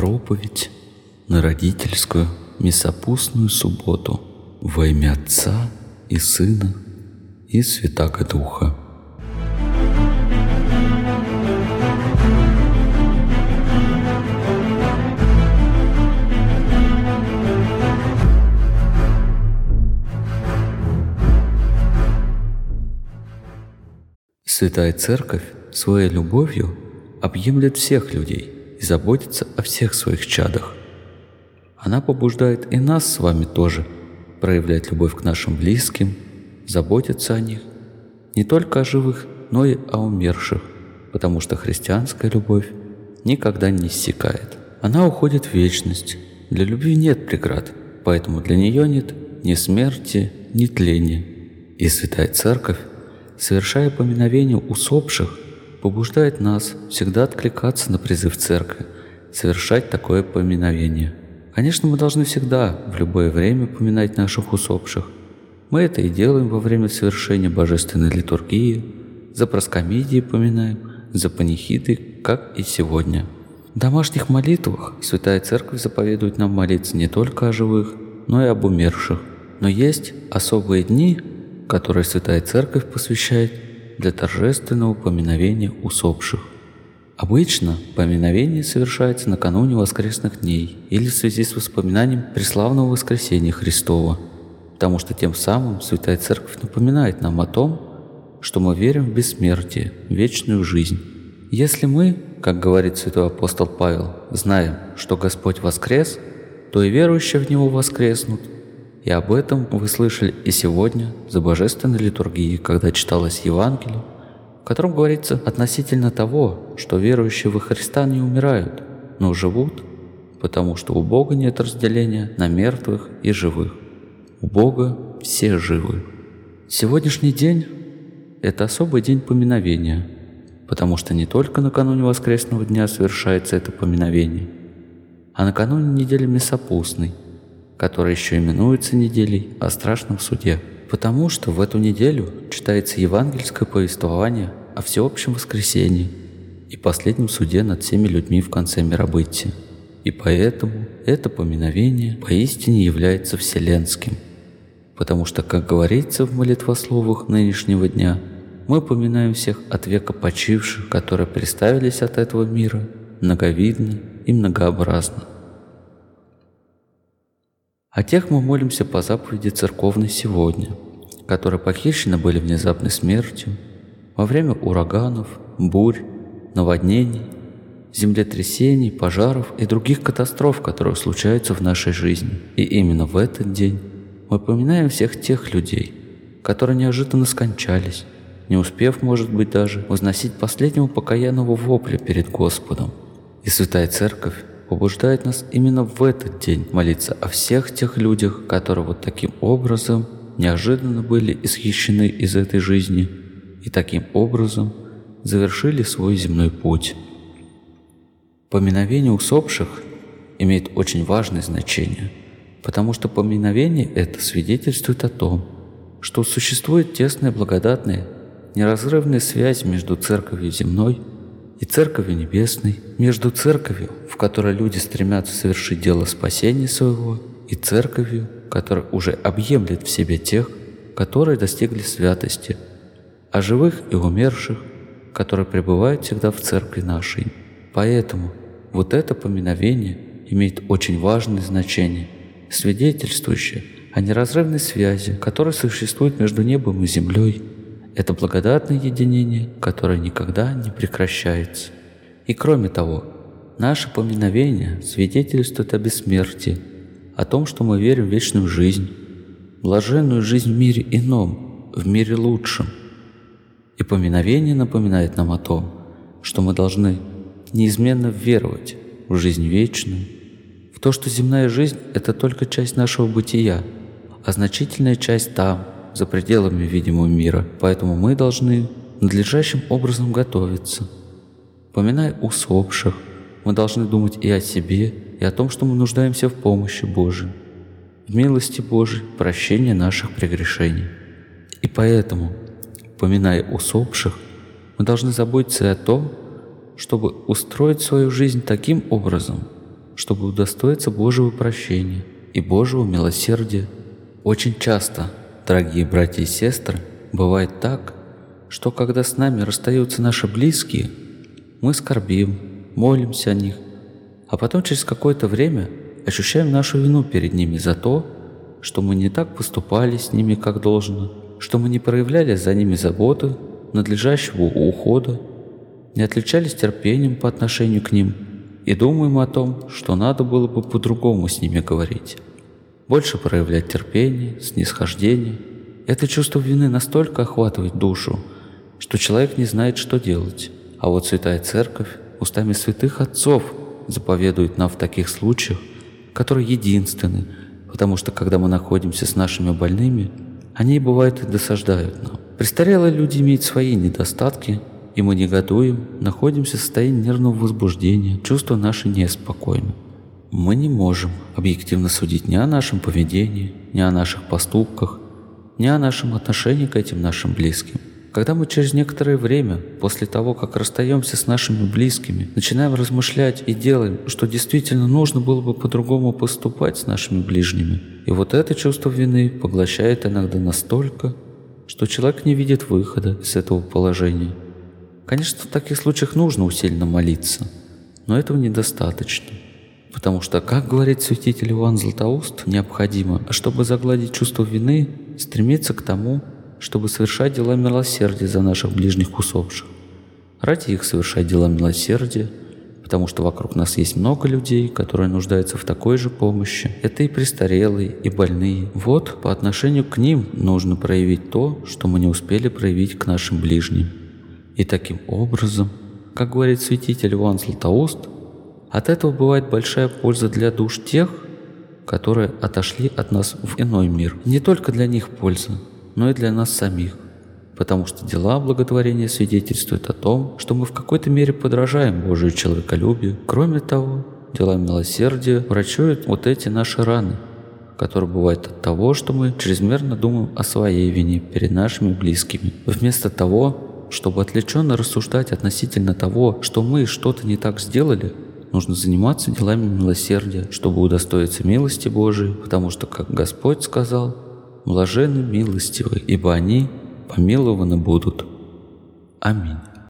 Проповедь на родительскую мясопустную субботу во имя Отца и Сына и Святаго Духа. Святая Церковь своей любовью объемлет всех людей и заботится о всех своих чадах. Она побуждает и нас с вами тоже проявлять любовь к нашим близким, заботиться о них, не только о живых, но и о умерших, потому что христианская любовь никогда не иссякает. Она уходит в вечность. Для любви нет преград, поэтому для нее нет ни смерти, ни тления. И Святая Церковь совершая поминовение усопших, побуждает нас всегда откликаться на призыв церкви, совершать такое поминовение. Конечно, мы должны всегда, в любое время, поминать наших усопших. Мы это и делаем во время совершения божественной литургии, за проскомидии поминаем, за панихиды, как и сегодня. В домашних молитвах Святая Церковь заповедует нам молиться не только о живых, но и об умерших. Но есть особые дни, который Святая Церковь посвящает для торжественного поминовения усопших. Обычно поминовение совершается накануне воскресных дней или в связи с воспоминанием преславного воскресения Христова, потому что тем самым Святая Церковь напоминает нам о том, что мы верим в бессмертие, в вечную жизнь. Если мы, как говорит святой апостол Павел, знаем, что Господь воскрес, то и верующие в Него воскреснут – и об этом вы слышали и сегодня за божественной литургией, когда читалось Евангелие, в котором говорится относительно того, что верующие во Христа не умирают, но живут, потому что у Бога нет разделения на мертвых и живых. У Бога все живы. Сегодняшний день – это особый день поминовения, потому что не только накануне воскресного дня совершается это поминовение, а накануне недели Месопустной – которая еще именуется неделей о страшном суде, потому что в эту неделю читается евангельское повествование о всеобщем воскресении и последнем суде над всеми людьми в конце миробытия. И поэтому это поминовение поистине является вселенским, потому что, как говорится в молитвословах нынешнего дня, мы поминаем всех от века почивших, которые представились от этого мира, многовидно и многообразно. О тех мы молимся по заповеди церковной сегодня, которые похищены были внезапной смертью во время ураганов, бурь, наводнений, землетрясений, пожаров и других катастроф, которые случаются в нашей жизни. И именно в этот день мы поминаем всех тех людей, которые неожиданно скончались, не успев, может быть, даже возносить последнего покаянного вопля перед Господом. И Святая Церковь побуждает нас именно в этот день молиться о всех тех людях, которые вот таким образом неожиданно были исхищены из этой жизни и таким образом завершили свой земной путь. Поминовение усопших имеет очень важное значение, потому что поминовение это свидетельствует о том, что существует тесная благодатная, неразрывная связь между церковью земной и Церковью Небесной, между Церковью, в которой люди стремятся совершить дело спасения своего, и Церковью, которая уже объемлет в себе тех, которые достигли святости, а живых и умерших, которые пребывают всегда в Церкви нашей. Поэтому вот это поминовение имеет очень важное значение, свидетельствующее о неразрывной связи, которая существует между небом и землей, это благодатное единение, которое никогда не прекращается. И кроме того, наше поминовение свидетельствует о бессмертии, о том, что мы верим в вечную жизнь, блаженную жизнь в мире ином, в мире лучшем. И поминовение напоминает нам о том, что мы должны неизменно веровать в жизнь вечную, в то, что земная жизнь – это только часть нашего бытия, а значительная часть там – за пределами видимого мира, поэтому мы должны надлежащим образом готовиться. Поминая усопших, мы должны думать и о себе, и о том, что мы нуждаемся в помощи Божией, в милости Божией, прощении наших прегрешений. И поэтому, поминая усопших, мы должны заботиться о том, чтобы устроить свою жизнь таким образом, чтобы удостоиться Божьего прощения и Божьего милосердия. Очень часто, дорогие братья и сестры, бывает так, что когда с нами расстаются наши близкие, мы скорбим, молимся о них, а потом через какое-то время ощущаем нашу вину перед ними за то, что мы не так поступали с ними, как должно, что мы не проявляли за ними заботы, надлежащего ухода, не отличались терпением по отношению к ним и думаем о том, что надо было бы по-другому с ними говорить. Больше проявлять терпение, снисхождение. Это чувство вины настолько охватывает душу, что человек не знает, что делать. А вот Святая Церковь устами святых отцов заповедует нам в таких случаях, которые единственны, потому что когда мы находимся с нашими больными, они бывают и досаждают нам. Престарелые люди имеют свои недостатки, и мы негодуем, находимся в состоянии нервного возбуждения, чувства наши неспокойны. Мы не можем объективно судить ни о нашем поведении, ни о наших поступках, ни о нашем отношении к этим нашим близким. Когда мы через некоторое время, после того, как расстаемся с нашими близкими, начинаем размышлять и делаем, что действительно нужно было бы по-другому поступать с нашими ближними, и вот это чувство вины поглощает иногда настолько, что человек не видит выхода из этого положения. Конечно, в таких случаях нужно усиленно молиться, но этого недостаточно. Потому что, как говорит святитель Иван Златоуст, необходимо, чтобы загладить чувство вины, стремиться к тому, чтобы совершать дела милосердия за наших ближних усопших. Ради их совершать дела милосердия, потому что вокруг нас есть много людей, которые нуждаются в такой же помощи. Это и престарелые, и больные. Вот по отношению к ним нужно проявить то, что мы не успели проявить к нашим ближним. И таким образом, как говорит святитель Иван Златоуст, от этого бывает большая польза для душ тех, которые отошли от нас в иной мир. Не только для них польза, но и для нас самих, потому что дела благотворения свидетельствуют о том, что мы в какой-то мере подражаем Божию человеколюбию. Кроме того, дела милосердия врачуют вот эти наши раны, которые бывают от того, что мы чрезмерно думаем о своей вине перед нашими близкими. Вместо того, чтобы отвлеченно рассуждать относительно того, что мы что-то не так сделали, нужно заниматься делами милосердия, чтобы удостоиться милости Божией, потому что, как Господь сказал, блаженны милостивы, ибо они помилованы будут. Аминь.